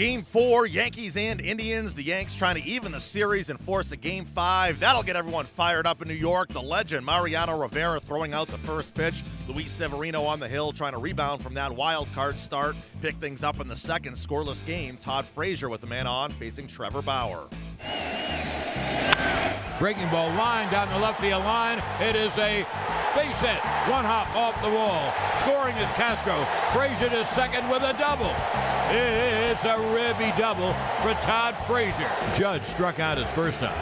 Game four, Yankees and Indians. The Yanks trying to even the series and force a game five. That'll get everyone fired up in New York. The legend, Mariano Rivera, throwing out the first pitch. Luis Severino on the hill trying to rebound from that wild card start. Pick things up in the second scoreless game. Todd Frazier with a man on, facing Trevor Bauer. Breaking ball line down the left field line. It is a base hit. One hop off the wall. Scoring is Castro. Frazier to second with a double. It's a ribby double for Todd Frazier. Judge struck out his first time.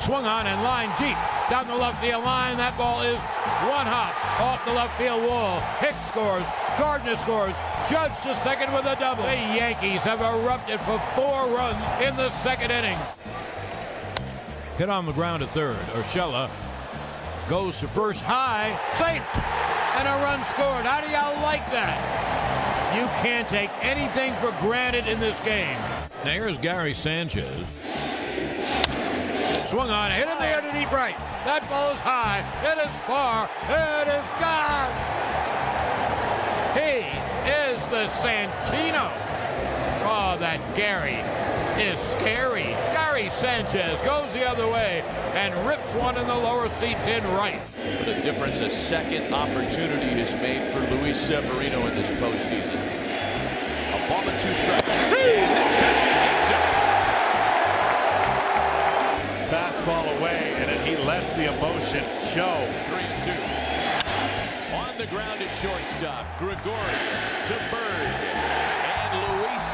Swung on and line deep down the left field line. That ball is one hop off the left field wall. Hicks scores. Gardner scores. Judge to second with a double. The Yankees have erupted for four runs in the second inning. Hit on the ground at third. Urshela goes to first high. Safe. And a run scored. How do y'all like that? You can't take anything for granted in this game. Now here's Gary Sanchez. Swung on, hit in the air to deep right. That ball is high. It is far. It is gone. He is the Sanchino. Oh, that Gary is scary. Gary Sanchez goes the other way and rips one in the lower seats in right. What a difference a second opportunity has made for Luis Severino in this postseason. A ball and two strikes. And this time he hits. Fastball away, and then he lets the emotion show. Three and two. On the ground is shortstop. Gregorius to Bird.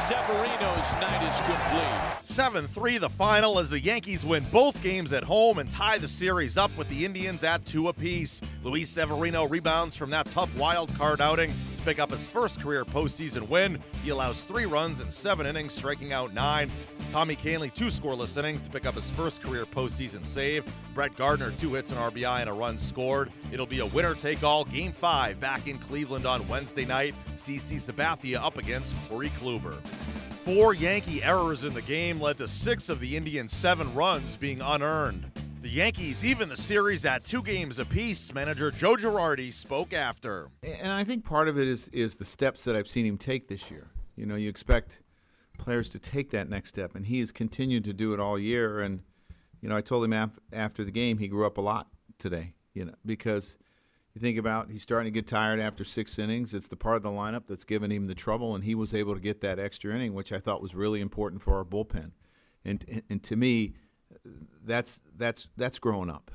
Severino's night is complete. 7 3 the final as the Yankees win both games at home and tie the series up with the Indians at two apiece. Luis Severino rebounds from that tough wild card outing pick up his first career postseason win. He allows three runs in seven innings, striking out nine. Tommy Kahnle, two scoreless innings to pick up his first career postseason save. Brett Gardner, two hits, an RBI, and a run scored. It'll be a winner take all game five back in Cleveland on Wednesday night. CC Sabathia up against Corey Kluber. Four Yankee errors in the game led to six of the Indians' seven runs being unearned. The Yankees even the series at two games apiece. Manager Joe Girardi spoke after. And I think part of it is is the steps that I've seen him take this year. You know, you expect players to take that next step, and he has continued to do it all year. And you know, I told him af- after the game he grew up a lot today. You know, because you think about he's starting to get tired after six innings. It's the part of the lineup that's given him the trouble, and he was able to get that extra inning, which I thought was really important for our bullpen. And, and to me, that's that's that's growing up.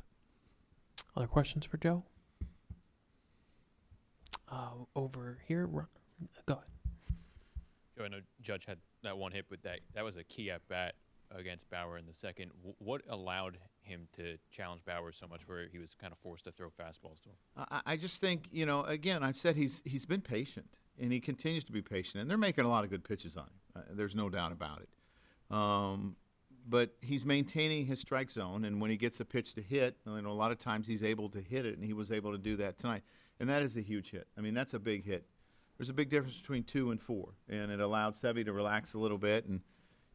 Other questions for Joe? Uh, over here, Ron- go ahead. Joe, I know Judge had that one hit, but that that was a key at bat against Bauer in the second. W- what allowed him to challenge Bauer so much, where he was kind of forced to throw fastballs to him? I, I just think you know. Again, I've said he's he's been patient, and he continues to be patient, and they're making a lot of good pitches on him. Uh, there's no doubt about it. Um, but he's maintaining his strike zone, and when he gets a pitch to hit, you know, a lot of times he's able to hit it, and he was able to do that tonight. And that is a huge hit. I mean, that's a big hit. There's a big difference between two and four, and it allowed Sevy to relax a little bit. And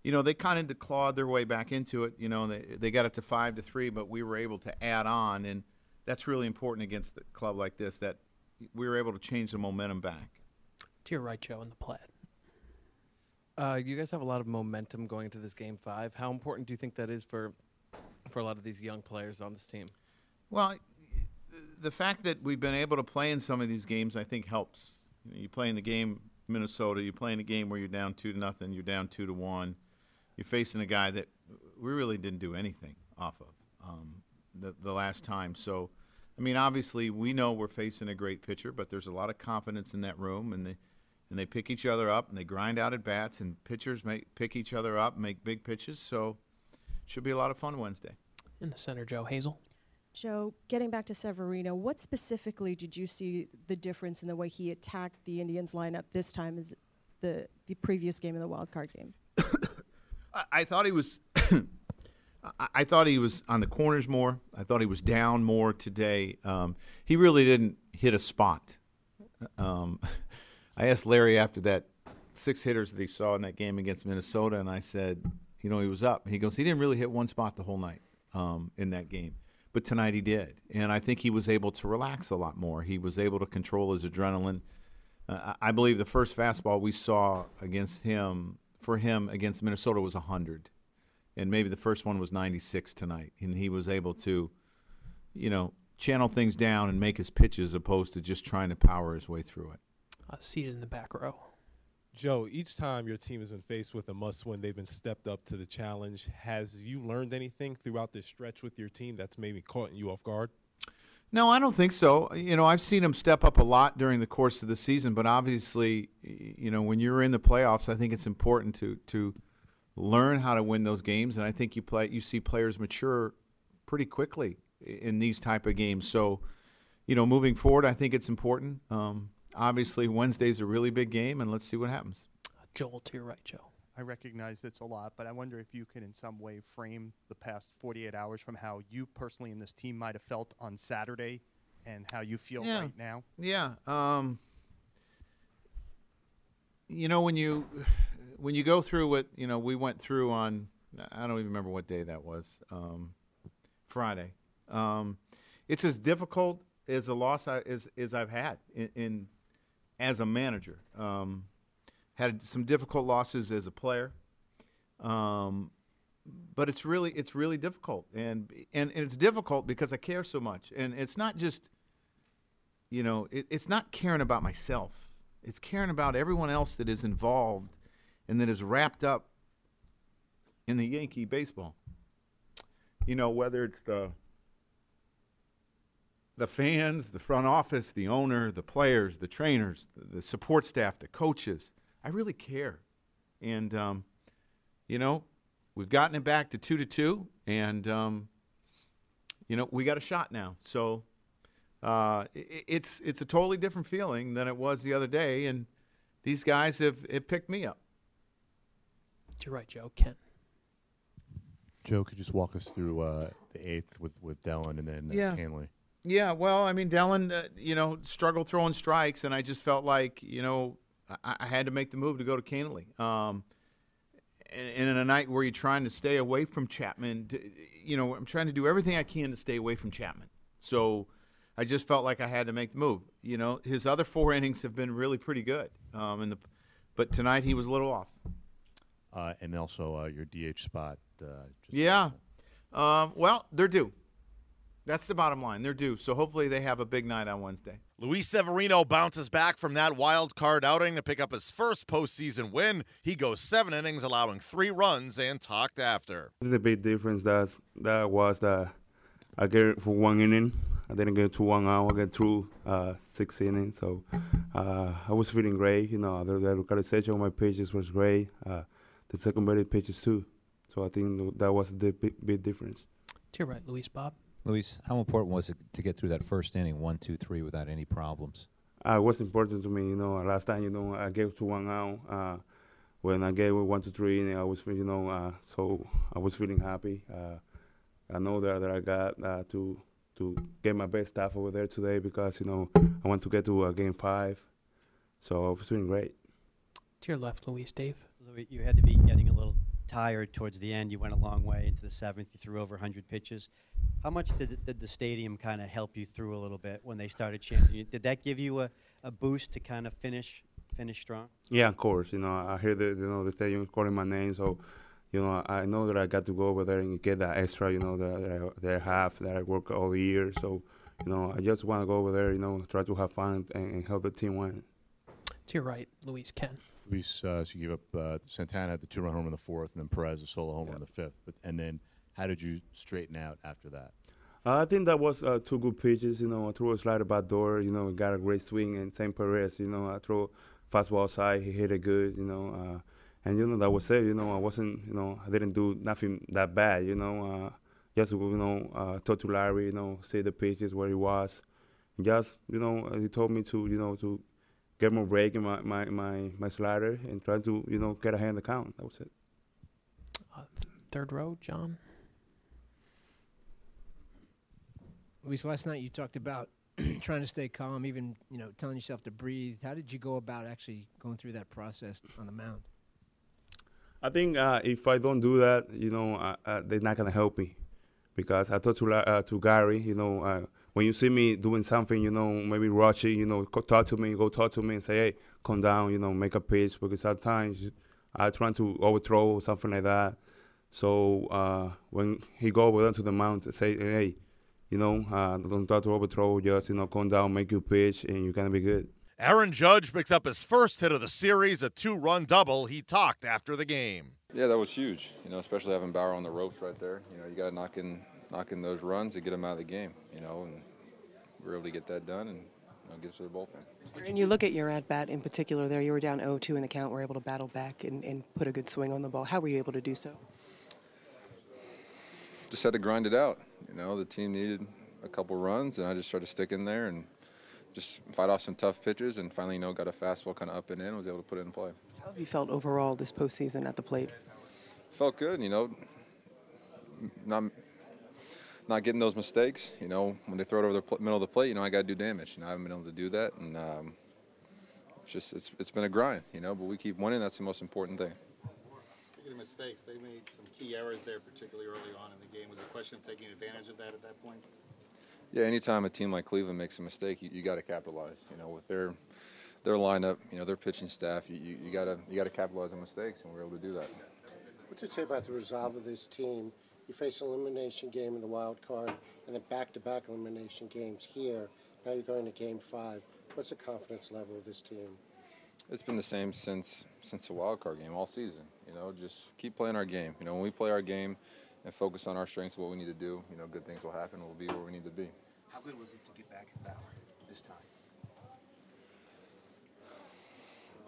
you know, they kind of clawed their way back into it. You know, they they got it to five to three, but we were able to add on, and that's really important against a club like this that we were able to change the momentum back. To your right, Joe, in the plaid. Uh, you guys have a lot of momentum going into this game five. How important do you think that is for for a lot of these young players on this team? Well, the fact that we've been able to play in some of these games, I think, helps. You, play in the game Minnesota, you play in a game where you're down two to nothing, you're down two to one. You're facing a guy that we really didn't do anything off of um, the the last time. So, I mean, obviously, we know we're facing a great pitcher, but there's a lot of confidence in that room, and they and they pick each other up and they grind out at bats, and pitchers make pick each other up, and make big pitches. So, should be a lot of fun Wednesday. In the center, Joe Hazel. Joe, getting back to Severino, what specifically did you see the difference in the way he attacked the Indians lineup this time as the the previous game in the wild card game? I, I thought he was. I, I thought he was on the corners more. I thought he was down more today. Um, he really didn't hit a spot. Um, I asked Larry after that six hitters that he saw in that game against Minnesota, and I said, you know, he was up. He goes, he didn't really hit one spot the whole night um, in that game, but tonight he did, and I think he was able to relax a lot more. He was able to control his adrenaline. Uh, I believe the first fastball we saw against him for him against Minnesota was 100, and maybe the first one was 96 tonight, and he was able to, you know, channel things down and make his pitches opposed to just trying to power his way through it. Uh, seated in the back row. Joe, each time your team has been faced with a must win, they've been stepped up to the challenge. Has you learned anything throughout this stretch with your team that's maybe caught you off guard? No, I don't think so. You know, I've seen them step up a lot during the course of the season, but obviously, you know, when you're in the playoffs, I think it's important to to learn how to win those games, and I think you play you see players mature pretty quickly in these type of games. So, you know, moving forward, I think it's important. Um, obviously, Wednesday's a really big game, and let's see what happens. Joel, to your right, Joe. I recognize it's a lot, but I wonder if you could, in some way, frame the past 48 hours from how you personally and this team might have felt on Saturday and how you feel Yeah. right now. Yeah. Um, you know when you when you go through what you know we went through on I don't even remember what day that was um, Friday. Um, it's as difficult as a loss I, as as I've had in, in as a manager. Um, had some difficult losses as a player. Um, but it's really it's really difficult and, and and it's difficult because I care so much and it's not just you know, it, it's not caring about myself. It's caring about everyone else that is involved and that is wrapped up in the Yankee baseball. You know, whether it's the the fans, the front office, the owner, the players, the trainers, the, the support staff, the coaches. I really care, and um, you know, we've gotten it back to two to two, and um, you know, we got a shot now. So uh, i- i- it's it's a totally different feeling than it was the other day, and these guys have it picked me up. To your right, Joe. Kent. Joe, could you just walk us through uh, the eighth with with Dellin and then uh, Yeah. Kahnle? Yeah, well, I mean, Dellin, uh, you know, struggled throwing strikes, and I just felt like, you know, I, I had to make the move to go to Kahnle. Um, and, and in a night where you're trying to stay away from Chapman, to, you know, I'm trying to do everything I can to stay away from Chapman. So I just felt like I had to make the move. You know, his other four innings have been really pretty good. Um, and the, but tonight he was a little off. Uh, and also uh, your DH spot. Uh, just Yeah. Um, well, they're due. That's the bottom line. They're due. So hopefully they have a big night on Wednesday. Luis Severino bounces back from that wild card outing to pick up his first postseason win. He goes seven innings, allowing three runs, and talked after. The big difference that that was that I get it for one inning. I didn't get to one out. I get through uh, six innings, so uh, I was feeling great. You know, the, the localization of my pitches was great. Uh, the secondary pitches too. So I think that was the big, big difference. To your right, Luis Bob. Luis, how important was it to get through that first inning, one, two, three, without any problems? Uh, it was important to me. You know, last time, you know, I gave to one out. Uh, when I gave it one to three inning, I was, you know, uh, so I was feeling happy. Uh, I know that, that I got uh, to to get my best stuff over there today because you know I want to get to uh, game five. So I was feeling great. To your left, Luis Dave. Louis, you had to be getting a little tired towards the end. You went a long way into the seventh. You threw over 100 pitches. How much did, did the stadium kind of help you through a little bit when they started chanting? you? Did that give you a, a boost to kind of finish finish strong? Yeah, of course. You know, I hear the you know the stadium calling my name, so you know I know that I got to go over there and get that extra, you know, that that I, that I have that I work all the year. So you know, I just want to go over there, you know, try to have fun and, and help the team win. To your right, Luis Ken. Luis, uh, so you gave up uh, Santana had the two-run home in the fourth, and then Perez a solo home homer in the fifth. But and then how did you straighten out after that? Uh, I think that was uh, two good pitches. You know, I threw a slider back door. You know, got a great swing, and same Perez. You know, I threw fastball outside. He hit it good. You know, uh, and you know that was it. You know, I wasn't. You know, I didn't do nothing that bad. You know, uh, just you know, uh, talk to Larry. You know, see the pitches where he was. And just you know, uh, he told me to you know to get more break in my my my, my slider and try to you know get ahead in the count. That was it. Uh, th- third row, John. Luis, last night you talked about trying to stay calm, even you know telling yourself to breathe. How did you go about actually going through that process on the mound? I think uh, if I don't do that, you know, uh, uh, they're not gonna help me, because I talked to uh, to Gary, you know, uh, when you see me doing something, you know, maybe rushing, you know, talk to me, go talk to me and say, hey, calm down, you know, make a pitch because sometimes I try to overthrow something like that. So uh, when he go over to the mound, and say, hey, you know, uh, don't try to overthrow, just you know, come down, make your pitch, and you're gonna be good. Aaron Judge picks up his first hit of the series, a two run double. He talked after the game. Yeah, that was huge. You know, especially having Bauer on the ropes right there. You know, you got to knock in, knock in those runs to get him out of the game. You know, and we were able to get that done and you know, get us to the bullpen. And you look at your at bat in particular there, you were down 0 2 in the count, were able to battle back and, and put a good swing on the ball. How were you able to do so? Just had to grind it out. You know, the team needed a couple runs, and I just tried to stick in there and just fight off some tough pitches, and finally, you know, got a fastball kind of up and in, was able to put it in play. How have you felt overall this postseason at the plate? Felt good, you know, not not getting those mistakes. You know, when they throw it over the pl- middle of the plate, you know, I got to do damage. You know, I haven't been able to do that, and um, it's just it's it's been a grind. You know, but we keep winning. That's the most important thing. Speaking mistakes, they made some key errors there, particularly early on in the game. Was it a question of taking advantage of that at that point? Yeah, anytime a team like Cleveland makes a mistake, you, you got to capitalize. You know, with their their lineup, you know, their pitching staff, you, you, you gotta you gotta capitalize on mistakes, and we're able to do that. What What's it say about the resolve of this team? You face an elimination game in the wild card, and then back-to-back elimination games here. Now you're going to Game Five. What's the confidence level of this team? It's been the same since since the wild card game all season. Know, just keep playing our game. You know, when we play our game and focus on our strengths, what we need to do, you know, good things will happen. We'll be where we need to be. How good was it to get back at Bauer this time?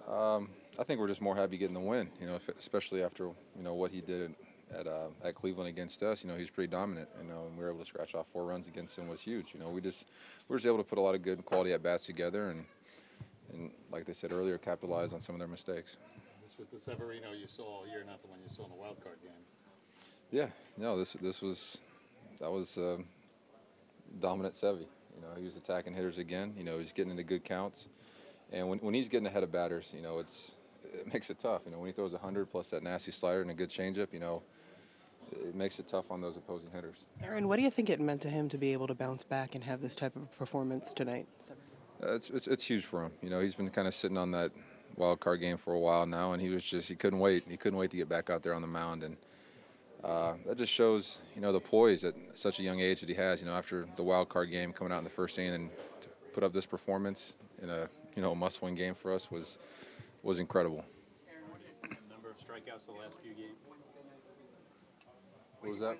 Um, I think we're just more happy getting the win. You know, especially after you know what he did at uh, at Cleveland against us. You know, he's pretty dominant. You know, and we were able to scratch off four runs against him was huge. You know, we just we were just able to put a lot of good quality at bats together and and like they said earlier, capitalize on some of their mistakes. This was the Severino you saw all year, not the one you saw in the wild card game. Yeah, no, this this was that was uh, dominant Sevy. You know, he was attacking hitters again. You know, he's getting into good counts, and when, when he's getting ahead of batters, you know, it's it makes it tough. You know, when he throws 100 plus that nasty slider and a good changeup, you know, it makes it tough on those opposing hitters. Aaron, what do you think it meant to him to be able to bounce back and have this type of performance tonight? Uh, it's, it's it's huge for him. You know, he's been kind of sitting on that wild card game for a while now, and he was just he couldn't wait. He couldn't wait to get back out there on the mound, and uh, that just shows you know the poise at such a young age that he has. You know, after the wild card game coming out in the first inning and to put up this performance in a you know must-win game for us was was incredible. Number of strikeouts the last few games. What was that?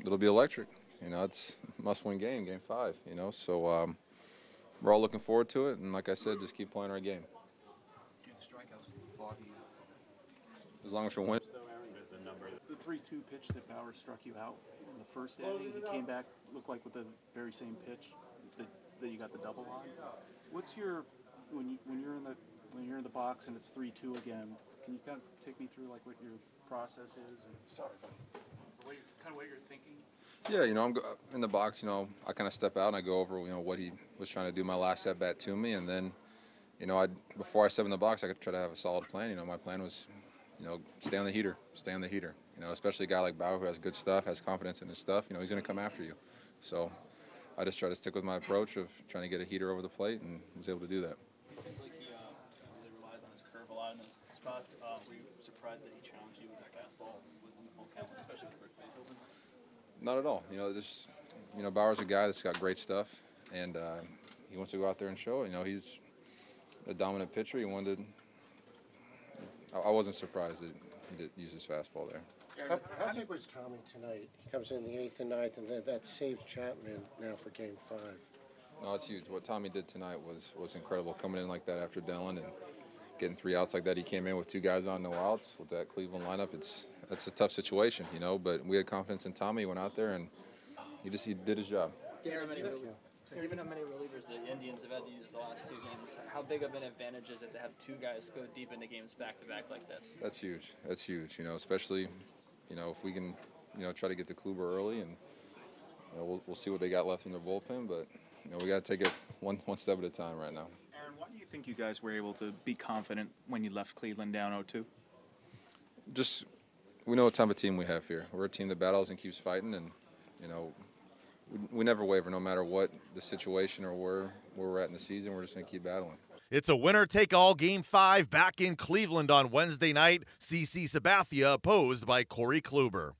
It'll be electric. You know, it's must-win game, game five. You know, so um, we're all looking forward to it, and like I said, just keep playing our game. As long as we win. The 3 2 pitch that Bauer struck you out in the first inning, he came back, looked like with the very same pitch that, that you got the double on. What's your, when, you, when, you're in the, when you're in the box and it's 3 2 again, can you kind of take me through like what your process is and Sorry. What you, kind of what you're thinking? Yeah, you know, I'm in the box. You know, I kind of step out and I go over, you know, what he was trying to do my last at bat to me, and then, you know, I before I step in the box, I could try to have a solid plan. You know, my plan was, you know, stay on the heater, stay on the heater. You know, especially a guy like Bauer who has good stuff, has confidence in his stuff. You know, he's going to come after you. So, I just try to stick with my approach of trying to get a heater over the plate, and was able to do that. It seems like he uh, relies on his curve a lot in those spots. Uh, were you surprised that he challenged you with that fastball with especially with face open? Not at all. You know, just you know, Bauer's a guy that's got great stuff, and uh, he wants to go out there and show it. You know, he's a dominant pitcher. He wanted. I wasn't surprised that he did use his fastball there. How, how big was Tommy tonight? He comes in the eighth and ninth, and then that saves Chapman now for Game Five. No, it's huge. What Tommy did tonight was was incredible. Coming in like that after Dellin and getting three outs like that, he came in with two guys on, no outs with that Cleveland lineup. It's that's a tough situation, you know. But we had confidence in Tommy. He went out there and he just he did his job. Given how many, given how many relievers the Indians have had to use the last two games, how big of an advantage is it to have two guys go deep into games back to back like this? That's huge. That's huge. You know, especially, you know, if we can, you know, try to get to Kluber early, and you know, we'll we'll see what they got left in their bullpen. But you know, we got to take it one one step at a time right now. Aaron, why do you think you guys were able to be confident when you left Cleveland down 0-2? Just we know what type of team we have here. We're a team that battles and keeps fighting, and you know, we, never waver, no matter what the situation or where where we're at in the season. We're just gonna keep battling. It's a winner take all game five back in Cleveland on Wednesday night. CC Sabathia opposed by Corey Kluber.